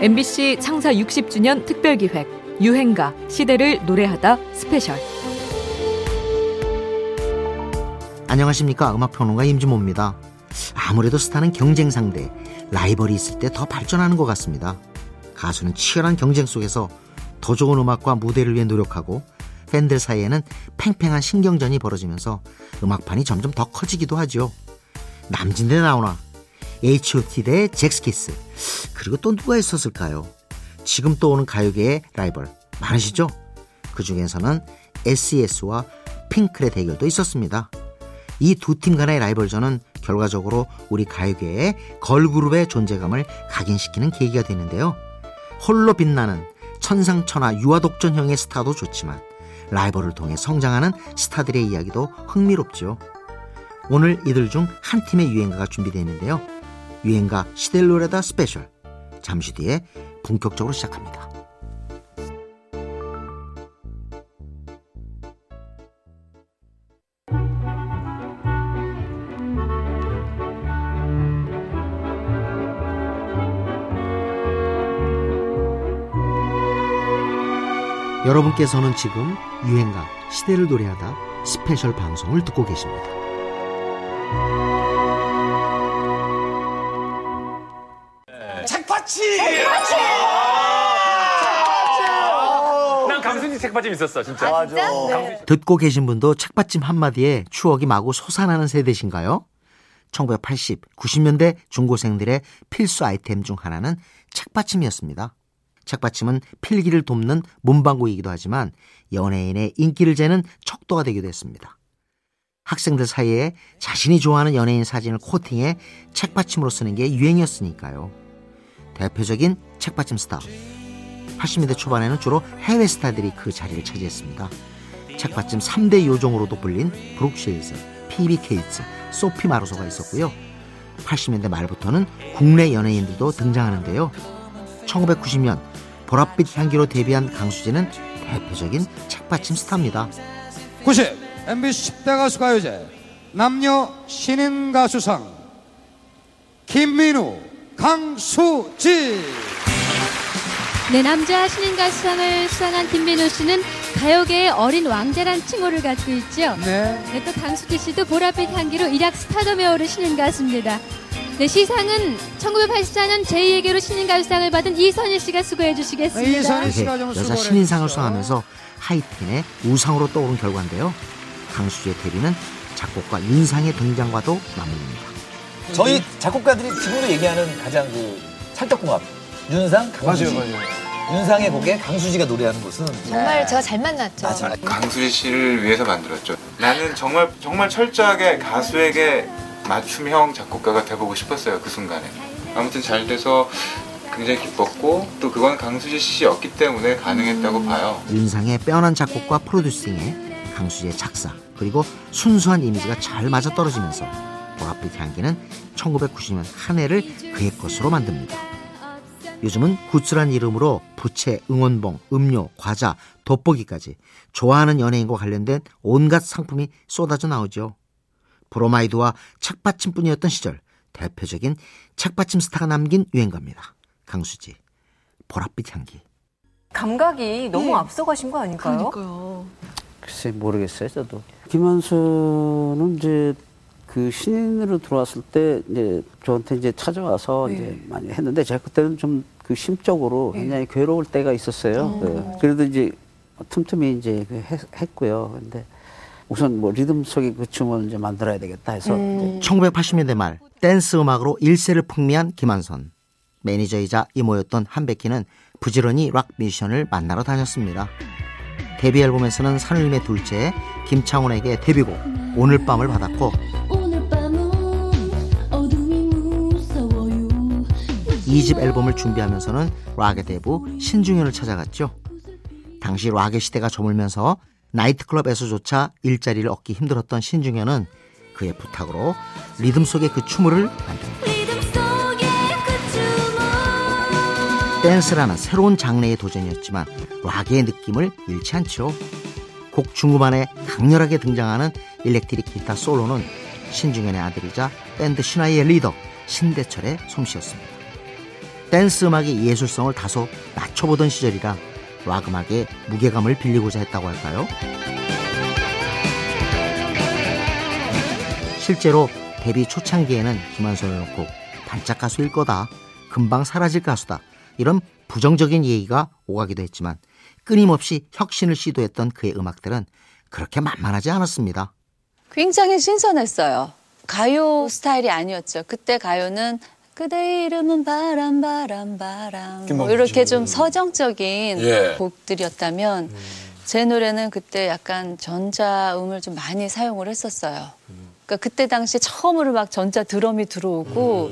MBC 창사 60주년 특별기획 유행가 시대를 노래하다 스페셜 안녕하십니까 음악평론가 임진모입니다. 아무래도 스타는 경쟁 상대, 라이벌이 있을 때 더 발전하는 것 같습니다. 가수는 치열한 경쟁 속에서 더 좋은 음악과 무대를 위해 노력하고 팬들 사이에는 팽팽한 신경전이 벌어지면서 음악판이 점점 더 커지기도 하죠. 남진대 나오나 H.O.T 대 잭스키스 그리고 또 누가 있었을까요? 지금 떠오는 가요계의 라이벌 많으시죠? 그 중에서는 SES와 핑클의 대결도 있었습니다. 이 두 팀 간의 라이벌전은 결과적으로 우리 가요계의 걸그룹의 존재감을 각인시키는 계기가 되는데요. 홀로 빛나는 천상천하 유아독전형의 스타도 좋지만 라이벌을 통해 성장하는 스타들의 이야기도 흥미롭죠. 오늘 이들 중 한 팀의 유행가가 준비되어 있는데요. 유행가 시대를 노래하다 스페셜. 잠시 뒤에 본격적으로 시작합니다. 여러분께서는 지금 유행가 시대를 노래하다 스페셜 방송을 듣고 계십니다. 책받침! 난 강수지 책받침 있었어 진짜. 맞아. 듣고 계신 분도 책받침 한마디에 추억이 마구 솟아나는 세대신가요? 1980, 90년대 중고생들의 필수 아이템 중 하나는 책받침이었습니다. 책받침은 필기를 돕는 문방구이기도 하지만 연예인의 인기를 재는 척도가 되기도 했습니다. 학생들 사이에 자신이 좋아하는 연예인 사진을 코팅해 책받침으로 쓰는 게 유행이었으니까요. 대표적인 책받침 스타. 80년대 초반에는 주로 해외 스타들이 그 자리를 차지했습니다. 책받침 3대 요정으로도 불린 브룩 쉴즈, 피비 케이츠, 소피 마르소가 있었고요. 80년대 말부터는 국내 연예인들도 등장하는데요. 1990년 보랏빛 향기로 데뷔한 강수지는 대표적인 책받침 스타입니다. 90 MBC 10대 가수 가요제 남녀 신인 가수상 김민우 강수지 네, 남자 신인 가수상을 수상한 김민호 씨는 가요계의 어린 왕자란 칭호를 갖고 있죠. 네. 네, 또 강수지 씨도 보랏빛 향기로 일약 스타덤에 신인 가수입니다. 네, 시상은 1984년 제2에게로 신인 가수상을 받은 이선희 씨가 수고해 주시겠습니다. 이선희 그새 씨가 좀 여자 수고를 신인상을. 수상하면서 하이틴의 우상으로 떠오른 결과인데요. 강수지의 데뷔는 작곡가 윤상의 등장과도 맞물립니다. 저희 작곡가들이 지금도 얘기하는 가장 그 찰떡궁합. 윤상, 강수지. 맞아요, 맞아요. 윤상의 곡에 강수지가 노래하는 곳은 정말 제가 잘 만났죠. 맞아. 강수지 씨를 위해서 만들었죠. 나는 정말 정말 철저하게 가수에게 맞춤형 작곡가가 돼보고 싶었어요 그 순간에. 아무튼 잘 돼서 굉장히 기뻤고 또 그건 강수지 씨였기 때문에 가능했다고 봐요. 윤상의 빼어난 작곡과 프로듀싱에 강수지의 작사 그리고 순수한 이미지가 잘 맞아떨어지면서 보랏빛 향기는 1990년 한 해를 그의 것으로 만듭니다. 요즘은 굿즈란 이름으로 부채, 응원봉, 음료, 과자, 돋보기까지 좋아하는 연예인과 관련된 온갖 상품이 쏟아져 나오죠. 브로마이드와 책받침뿐이었던 시절 대표적인 책받침 스타가 남긴 유행가입니다. 강수지, 보랏빛 향기. 감각이 너무 앞서가신 거 아닐까요? 글쎄 모르겠어요 저도 김한수는 이제 그 신인으로 들어왔을 때 이제 저한테 이제 찾아와서 이제 많이 했는데 제가 그때는 좀 그 심적으로 굉장히 괴로울 때가 있었어요. 네. 그래도 이제 틈틈이 이제 그 했, 했고요. 근데 우선 뭐 리듬 속의 그 춤을 이제 만들어야 되겠다 해서 이제 1980년대 말 댄스 음악으로 일세를 풍미한 김완선. 매니저이자 이모였던 한백희는 부지런히 락 뮤지션을 만나러 다녔습니다. 데뷔 앨범에서는 산울림의 둘째 김창훈에게 데뷔곡 오늘 밤을 받았고 2집 앨범을 준비하면서는 락의 대부 신중현을 찾아갔죠. 당시 락의 시대가 저물면서 나이트클럽에서조차 일자리를 얻기 힘들었던 신중현은 그의 부탁으로 리듬 속의 그 춤을 만듭니다. 댄스라는 새로운 장르의 도전이었지만 락의 느낌을 잃지 않죠. 곡 중후반에 강렬하게 등장하는 일렉트릭 기타 솔로는 신중현의 아들이자 밴드 시나위의 리더 신대철의 솜씨였습니다. 댄스 음악의 예술성을 다소 낮춰보던 시절이라 락 음악의 무게감을 빌리고자 했다고 할까요? 실제로 데뷔 초창기에는 김한선을 놓고 반짝 가수일 거다, 금방 사라질 가수다 이런 부정적인 얘기가 오가기도 했지만 끊임없이 혁신을 시도했던 그의 음악들은 그렇게 만만하지 않았습니다. 굉장히 신선했어요. 가요 스타일이 아니었죠. 그때 가요는 그대 이름은 바람 바람 바람 뭐 이렇게 좀 서정적인 예. 곡들이었다면 제 노래는 그때 약간 전자음을 좀 많이 사용을 했었어요. 그러니까 그때 당시 처음으로 막 전자 드럼이 들어오고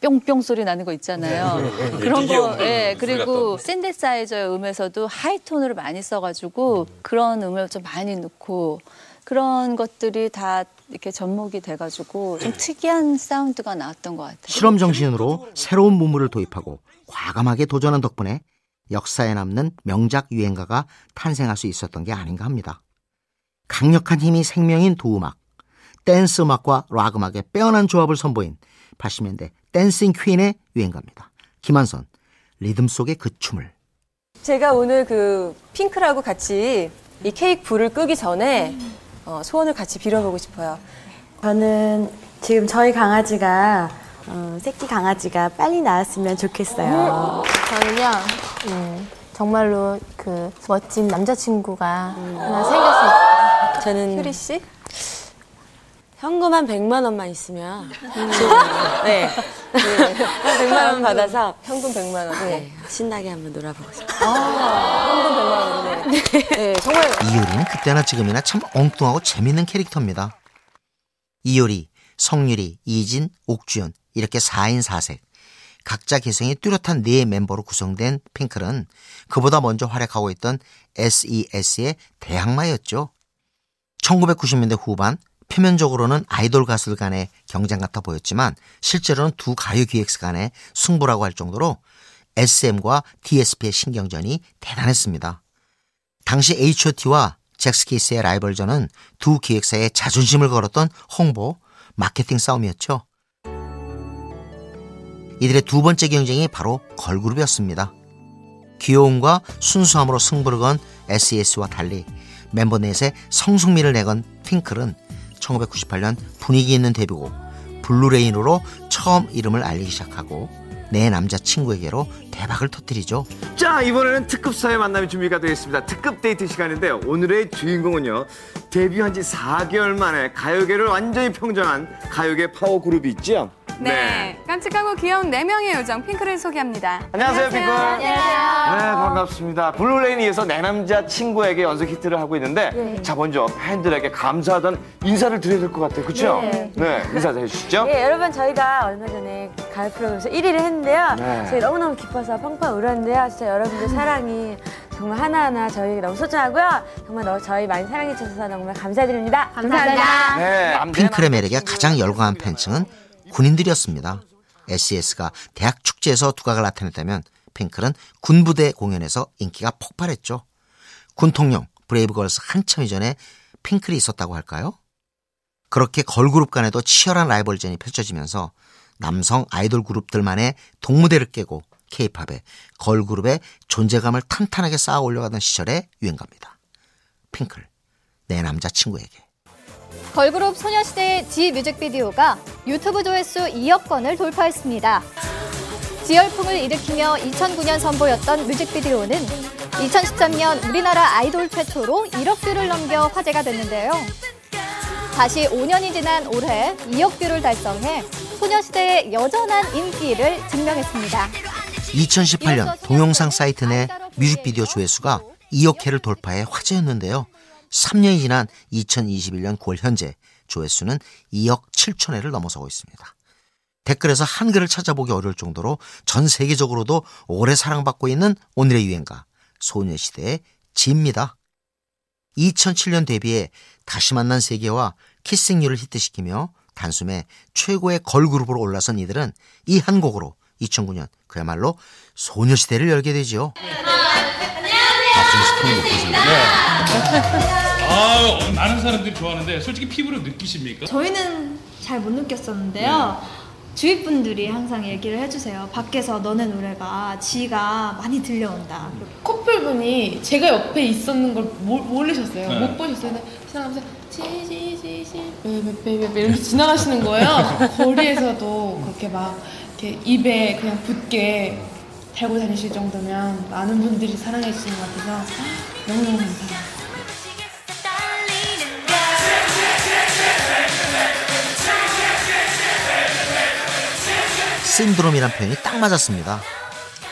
뿅뿅 소리 나는 거 있잖아요. 그런 기계음 거, 예. 그리고 샌드사이저의 음에서도 하이톤으로 많이 써가지고 그런 음을 좀 많이 넣고 그런 것들이 다 이렇게 접목이 돼가지고 좀 특이한 사운드가 나왔던 것 같아요. 실험 정신으로 새로운 문물을 도입하고 과감하게 도전한 덕분에 역사에 남는 명작 유행가가 탄생할 수 있었던 게 아닌가 합니다. 강력한 힘이 생명인 록음악, 댄스 음악과 락 음악의 빼어난 조합을 선보인 80년대 dancing queen의 유행가입니다. 김완선, 리듬 속의 그 춤을. 제가 오늘 그 핑크라고 같이 이 케이크 불을 끄기 전에 어, 소원을 같이 빌어보고 싶어요. 저는 지금 저희 강아지가 어, 새끼 강아지가 빨리 나왔으면 좋겠어요. 저는요, 음, 정말로 그 멋진 남자친구가 하나 생겼으면 좋겠어요. 저는 효리 씨? 현금 한 100만 원만 있으면 좋아요. 네. 한 100만 원 받아서 현금 100만 원. 네. 네, 신나게 한번 놀아보고 싶어요. 아, 현금 100만 원이 네. 네, 정말 이효리는 그때나 지금이나 참 엉뚱하고 재밌는 캐릭터입니다. 이효리, 성유리, 이진, 옥주연 이렇게 4인 4색 각자 개성이 뚜렷한 네 멤버로 구성된 핑클은 그보다 먼저 활약하고 있던 SES의 대항마였죠. 1990년대 후반 표면적으로는 아이돌 가수들 간의 경쟁 같아 보였지만 실제로는 두 가요 기획사 간의 승부라고 할 정도로 SM과 DSP의 신경전이 대단했습니다. 당시 H.O.T와 잭스키스의 라이벌전은 두 기획사의 자존심을 걸었던 홍보, 마케팅 싸움이었죠. 이들의 두 번째 경쟁이 바로 걸그룹이었습니다. 귀여움과 순수함으로 승부를 건 SES와 달리 멤버 넷의 성숙미를 내건 핑클은 1998년 분위기 있는 데뷔곡 Blue Rain으로 처음 이름을 알리기 시작하고 내 남자친구에게로 대박을 터뜨리죠. 자 이번에는 특급사회 만남이 준비가 되어 있습니다. 특급 데이트 시간인데요. 오늘의 주인공은요. 데뷔한 지 4개월 만에 가요계를 완전히 평정한 가요계 파워 그룹이 있죠. 네. 깜찍하고 귀여운 네명의 요정 핑클을 소개합니다. 안녕하세요, 핑클. 안녕하세요. 네, 반갑습니다. Blue Rain에서 내 남자 친구에게 연속 히트를 하고 있는데 네. 자 먼저 팬들에게 감사하다는 인사를 드려야 될 것 같아요. 그렇죠? 네. 인사 해 주시죠. 예, 여러분 저희가 얼마 전에 가요 프로그램에서 1위를 했는데요. 네. 저희 너무너무 기뻐서 팡팡 울었는데요. 진짜 여러분들 사랑이 정말 하나하나 저희에게 너무 소중하고요. 정말 너, 저희 많이 사랑해 주셔서 정말 감사드립니다. 감사합니다. 네. 핑클의 매력에 가장 열광한 팬층은 군인들이었습니다. SES가 대학 축제에서 두각을 나타냈다면 핑클은 군부대 공연에서 인기가 폭발했죠. 군통령 브레이브걸스 한참 이전에 핑클이 있었다고 할까요? 그렇게 걸그룹 간에도 치열한 라이벌전이 펼쳐지면서 남성 아이돌 그룹들만의 독무대를 깨고 케이팝의 걸그룹의 존재감을 탄탄하게 쌓아 올려가던 시절의 유행가입니다. 핑클, 내 남자친구에게. 걸그룹 소녀시대의 지 뮤직비디오가 유튜브 조회수 2억 건을 돌파했습니다. 지열풍을 일으키며 2009년 선보였던 뮤직비디오는 2013년 우리나라 아이돌 최초로 1억 view를 넘겨 화제가 됐는데요. 다시 5년이 지난 올해 2억 view를 달성해 소녀시대의 여전한 인기를 증명했습니다. 2018년 동영상 사이트 내 뮤직비디오 조회수가 2억 회를 돌파해 화제였는데요. 3년이 지난 2021년 9월 현재 조회수는 2억 7천 회를 넘어서고 있습니다. 댓글에서 한글을 찾아보기 어려울 정도로 전 세계적으로도 오래 사랑받고 있는 오늘의 유행가 소녀시대의 지입니다. 2007년 데뷔해 다시 만난 세계와 키싱유를 히트시키며 단숨에 최고의 걸그룹으로 올라선 이들은 이 한 곡으로 2009년 그야말로 소녀시대를 열게 되죠. 박준식 톤 높으십니다. 아, 많은 사람들이 좋아하는데 솔직히 피부로 느끼십니까? 저희는 잘 못 느꼈었는데요. 주위 분들이 항상 얘기를 해주세요. 밖에서 너네 노래가 지가 많이 들려온다. 커플 분이 제가 옆에 있었는 걸 모, 모르셨어요. 네. 못 보셨어요. 지나가면서 지지지지 베베베베 이렇게 지나가시는 거예요. 거리에서도 그렇게 막 이렇게 입에 그냥 붙게 달고 다니실 정도면 많은 분들이 사랑해 주시는 것 같아서 너무너무 감사해요. 신드롬이란 표현이 딱 맞았습니다.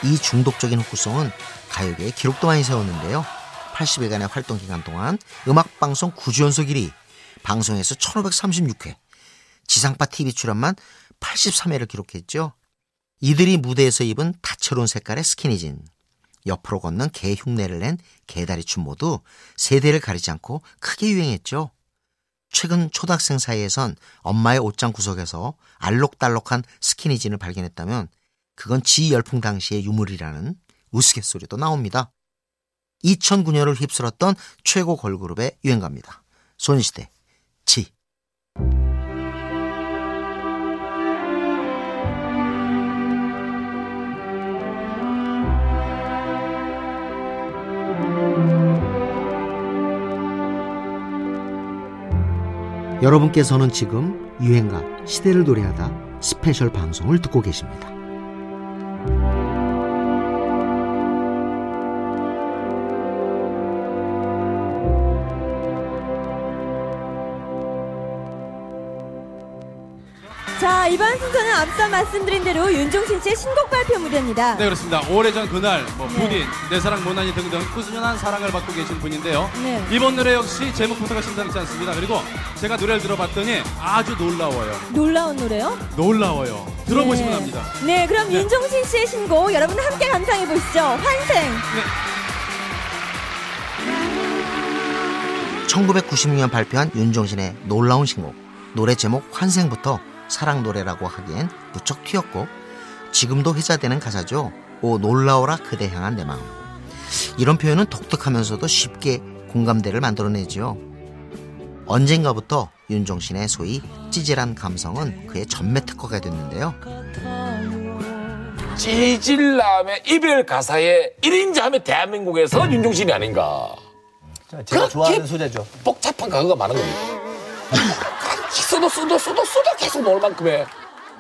이 중독적인 흑구성은 가요계에 기록도 많이 세웠는데요. 80일간의 활동 기간 동안 음악방송 9주 연속 1위, 방송에서 1536회, 지상파 TV 출연만 83회를 기록했죠. 이들이 무대에서 입은 다채로운 색깔의 스키니진, 옆으로 걷는 개 흉내를 낸 개다리춤 모두 세대를 가리지 않고 크게 유행했죠. 최근 초등학생 사이에선 엄마의 옷장 구석에서 알록달록한 스키니진을 발견했다면 그건 지 열풍 당시의 유물이라는 우스갯소리도 나옵니다. 2009년을 휩쓸었던 최고 걸그룹의 유행가입니다. 소녀시대 지 여러분께서는 지금 유행가 시대를 노래하다 스페셜 방송을 듣고 계십니다. 이번 순서는 앞서 말씀드린 대로 윤종신 씨의 신곡 발표 무대입니다. 네 그렇습니다. 오래전 그날, 뭐 부디, 내 사랑 못난이 등등 꾸준한 사랑을 받고 계신 분인데요. 네. 이번 노래 역시 제목부터가 심상치 않습니다. 그리고 제가 노래를 들어봤더니 아주 놀라워요. 놀라운 노래요? 놀라워요. 들어보시면 네. 합니다. 네, 그럼 네. 윤종신 씨의 신곡 여러분 함께 감상해 보시죠. 환생. 1996년 발표한 윤종신의 놀라운 신곡 노래 제목 환생부터 사랑 노래라고 하기엔 무척 튀었고 지금도 회자되는 가사죠. 오 놀라워라 그대 향한 내 마음. 이런 표현은 독특하면서도 쉽게 공감대를 만들어내지요. 언젠가부터 윤종신의 소위 찌질한 감성은 그의 전매 특허가 됐는데요. 찌질남의 이별 가사에 1인자 하면 대한민국에서 윤종신이 아닌가. 제가 좋아하는 소재죠. 복잡한 가사가 많은 겁니다. 써도 써도 써도 써도 계속 나올 만큼의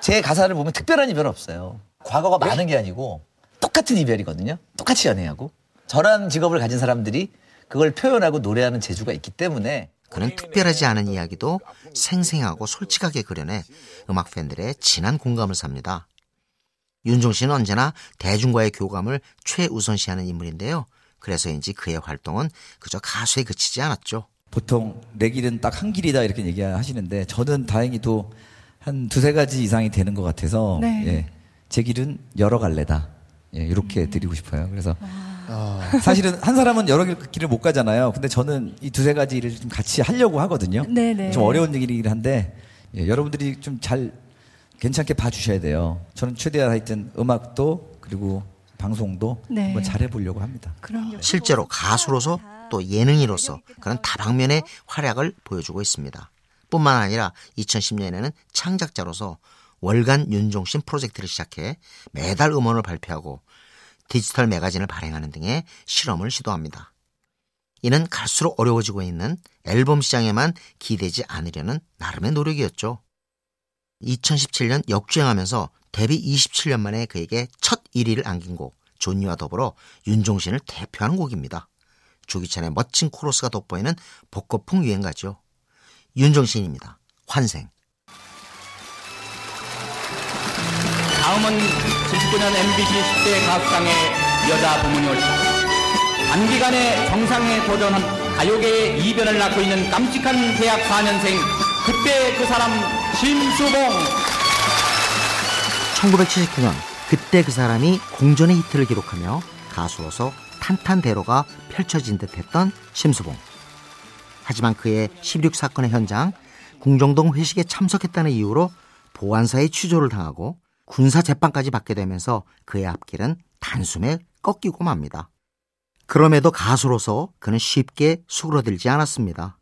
제 가사를 보면 특별한 이별은 없어요. 과거가 네? 많은 게 아니고 똑같은 이별이거든요. 똑같이 연애하고. 저런 직업을 가진 사람들이 그걸 표현하고 노래하는 재주가 있기 때문에 그는 특별하지 않은 이야기도 생생하고 솔직하게 그려내 음악 팬들의 진한 공감을 삽니다. 윤종신은 언제나 대중과의 교감을 최우선시하는 인물인데요. 그래서인지 그의 활동은 그저 가수에 그치지 않았죠. 보통 내 길은 딱 한 길이다 이렇게 얘기하시는데 저는 다행히도 한 두세 가지 이상이 되는 것 같아서 네. 예, 제 길은 여러 갈래다 예, 이렇게 드리고 싶어요. 그래서 사실은 한 사람은 여러 길- 길을 못 가잖아요. 근데 저는 이 두세 가지를 좀 같이 하려고 하거든요. 네네. 좀 어려운 얘기긴 한데 예, 여러분들이 좀 잘 괜찮게 봐주셔야 돼요. 저는 최대한 하여튼 음악도 그리고 방송도 네. 한번 잘해보려고 합니다. 실제로 가수로서 또 예능인으로서 그런 다방면의 활약을 보여주고 있습니다. 뿐만 아니라 2010년에는 창작자로서 월간 윤종신 프로젝트를 시작해 매달 음원을 발표하고 디지털 매거진을 발행하는 등의 실험을 시도합니다. 이는 갈수록 어려워지고 있는 앨범 시장에만 기대지 않으려는 나름의 노력이었죠. 2017년 역주행하면서 데뷔 27년 만에 그에게 첫 1위를 안긴 곡 존니와 더불어 윤종신을 대표하는 곡입니다. 조기찬의 멋진 코러스가 돋보이는 복고풍 유행가죠. 윤종신입니다. 환생. 다음은 79년 MBC 10대 가수상의 여자 부문이 올니다 단기간에 정상에 도전한 가요계의 이변을 낳고 있는 깜찍한 대학 4년생 그때 그 사람 심수봉 1979년 그때 그 사람이 공전의 히트를 기록하며 가수로서 탄탄대로가 펼쳐진 듯 했던 심수봉. 하지만 그의 16 사건의 현장 궁정동 회식에 참석했다는 이유로 보안사의 취조를 당하고 군사 재판까지 받게 되면서 그의 앞길은 단숨에 꺾이고 맙니다. 그럼에도 가수로서 그는 쉽게 수그러들지 않았습니다.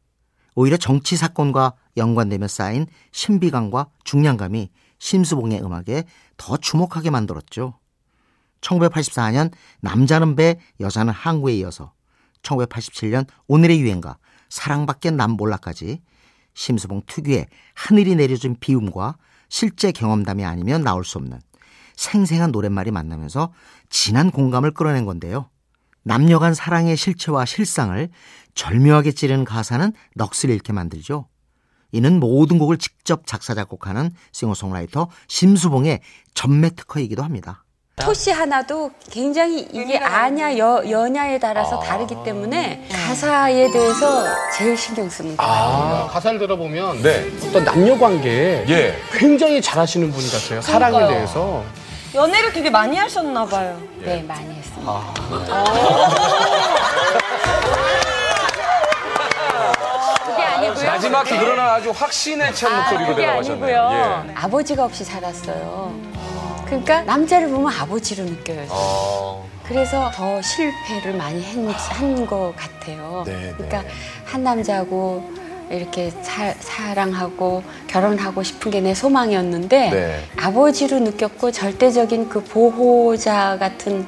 오히려 정치 사건과 연관되며 쌓인 신비감과 중량감이 심수봉의 음악에 더 주목하게 만들었죠. 1984년 남자는 배, 여자는 항구에 이어서 1987년 오늘의 유행가 사랑밖에 남 몰라까지 심수봉 특유의 하늘이 내려준 비움과 실제 경험담이 아니면 나올 수 없는 생생한 노랫말이 만나면서 진한 공감을 끌어낸 건데요. 남녀 간 사랑의 실체와 실상을 절묘하게 찌르는 가사는 넋을 잃게 만들죠. 이는 모든 곡을 직접 작사 작곡하는 싱어송라이터 심수봉의 전매 특허이기도 합니다. 토시 하나도 굉장히 이게 아냐 여, 여냐에 따라서 다르기 때문에 가사에 대해서 제일 신경 쓰는 거예요. 아, 가사를 들어보면 네. 어떤 남녀 관계에 예. 굉장히 잘하시는 분 같아요. 사랑에 그러니까요. 대해서. 연애를 되게 많이 하셨나 봐요. 네, 많이 했습니다. 그게 아니고요. 마지막 그러나 아주 확신에 찬 목소리로 그게 대답하셨네요. 아니고요. 예. 아버지가 없이 살았어요. 그러니까 남자를 보면 아버지로 느껴요. 어. 그래서 더 실패를 많이 한것 같아요. 네, 그러니까 한 남자하고 이렇게 사, 사랑하고 결혼하고 싶은 게 내 소망이었는데 네. 아버지로 느꼈고 절대적인 그 보호자 같은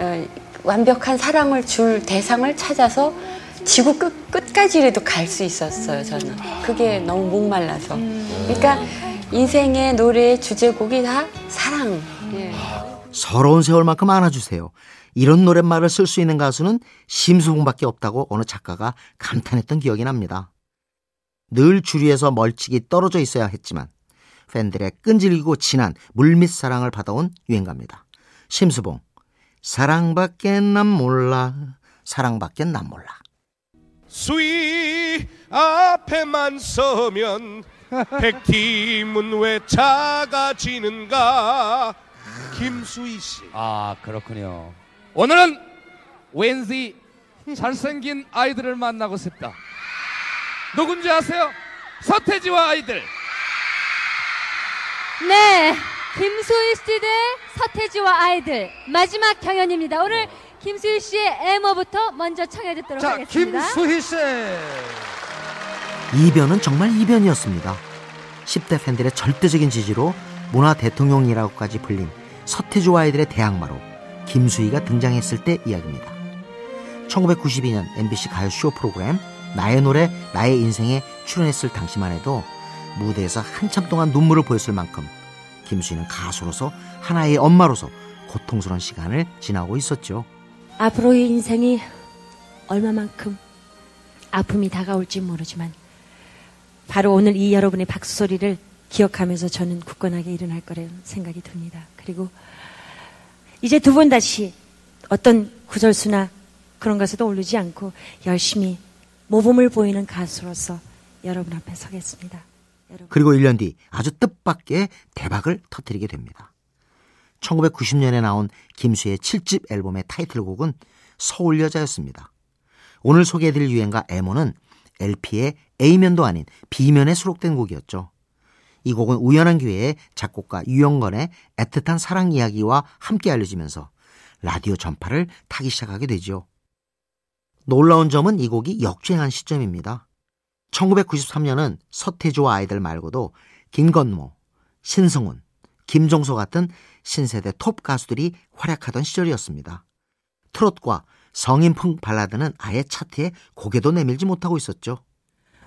어, 완벽한 사랑을 줄 대상을 찾아서 지구 끝, 끝까지라도 갈 수 있었어요, 저는. 그게 너무 목말라서. 그러니까 인생의 노래의 주제곡이 다 사랑. 예. 서러운 세월만큼 안아주세요. 이런 노랫말을 쓸 수 있는 가수는 심수봉밖에 없다고 어느 작가가 감탄했던 기억이 납니다. 늘 주위에서 멀찍이 떨어져 있어야 했지만 팬들의 끈질기고 진한 물밑 사랑을 받아온 유행가입니다. 심수봉 사랑밖에 난 몰라 사랑밖에 난 몰라 수위 앞에만 서면 백팀은 왜 작아지는가 김수희 씨 아 그렇군요. 오늘은 왠지 잘생긴 아이들을 만나고 싶다. 누군지 아세요? 서태지와 아이들. 네, 김수희 씨대 서태지와 아이들 마지막 경연입니다. 오늘 김수희 씨의 애모부터 먼저 청해 듣도록 자 하겠습니다. 김수희 씨. 이변은 정말 이변이었습니다. 10대 팬들의 절대적인 지지로 문화 대통령이라고까지 불린 서태지와 아이들의 대항마로 김수희가 등장했을 때 이야기입니다. 1992년 MBC 가요 쇼 프로그램 나의 노래 나의 인생에 출연했을 당시만 해도 무대에서 한참 동안 눈물을 보였을 만큼 김수희는 가수로서 하나의 엄마로서 고통스러운 시간을 지나고 있었죠. 앞으로의 인생이 얼마만큼 아픔이 다가올지 모르지만 바로 오늘 이 여러분의 박수 소리를 기억하면서 저는 굳건하게 일어날 거라는 생각이 듭니다. 그리고 이제 두 번 다시 어떤 구절수나 그런 것에도 오르지 않고 열심히 모범을 보이는 가수로서 여러분 앞에 서겠습니다. 그리고 1년 뒤 아주 뜻밖의 대박을 터뜨리게 됩니다. 1990년에 나온 김수의 7집 앨범의 타이틀곡은 서울 여자였습니다. 오늘 소개해드릴 유행가 에모는 LP의 A면도 아닌 B면에 수록된 곡이었죠. 이 곡은 우연한 기회에 작곡가 유영건의 애틋한 사랑 이야기와 함께 알려지면서 라디오 전파를 타기 시작하게 되죠. 놀라운 점은 이 곡이 역주행한 시점입니다. 1993년은 서태지와 아이들 말고도 김건모, 신승훈, 김종서 같은 신세대 톱 가수들이 활약하던 시절이었습니다. 트롯과 성인풍 발라드는 아예 차트에 고개도 내밀지 못하고 있었죠.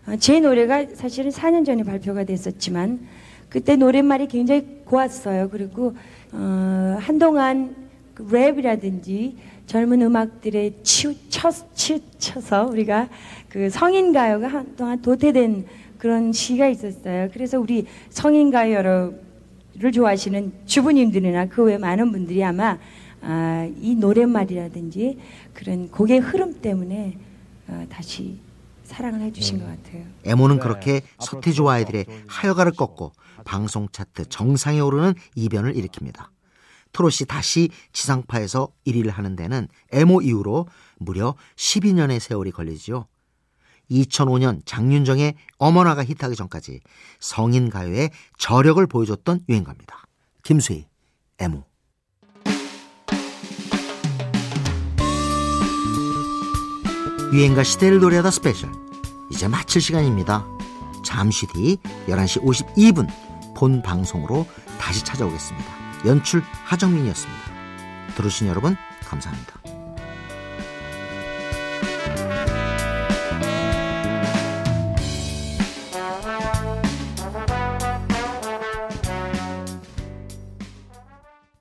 아, 제 노래가 사실은 4년 전에 발표가 됐었지만 그때 노랫말이 굉장히 고왔어요. 그리고 어, 한동안 그 랩이라든지 젊은 음악들에 치우쳐, 치우쳐서 우리가 그 성인 가요가 한동안 도태된 그런 시기가 있었어요. 그래서 우리 성인 가요를 좋아하시는 주부님들이나 그 외 많은 분들이 아마 아, 이 노랫말이라든지 그런 곡의 흐름 때문에 어, 다시 사랑을 해주신 것 같아요. 에모는 그렇게 서태지와 아이들의 하여가를 꺾고 방송 차트 정상에 오르는 이변을 일으킵니다. 트롯이 다시 지상파에서 1위를 하는 데는 애모 이후로 무려 12년의 세월이 걸리지요. 2005년 장윤정의 어머나가 히트하기 전까지 성인 가요의 저력을 보여줬던 유행가입니다. 김수희, 애모. 유행가 시대를 노래하다 스페셜. 이제 마칠 시간입니다. 잠시 뒤 11시 52분 본 방송으로 다시 찾아오겠습니다. 연출 하정민이었습니다. 들으신 여러분 감사합니다.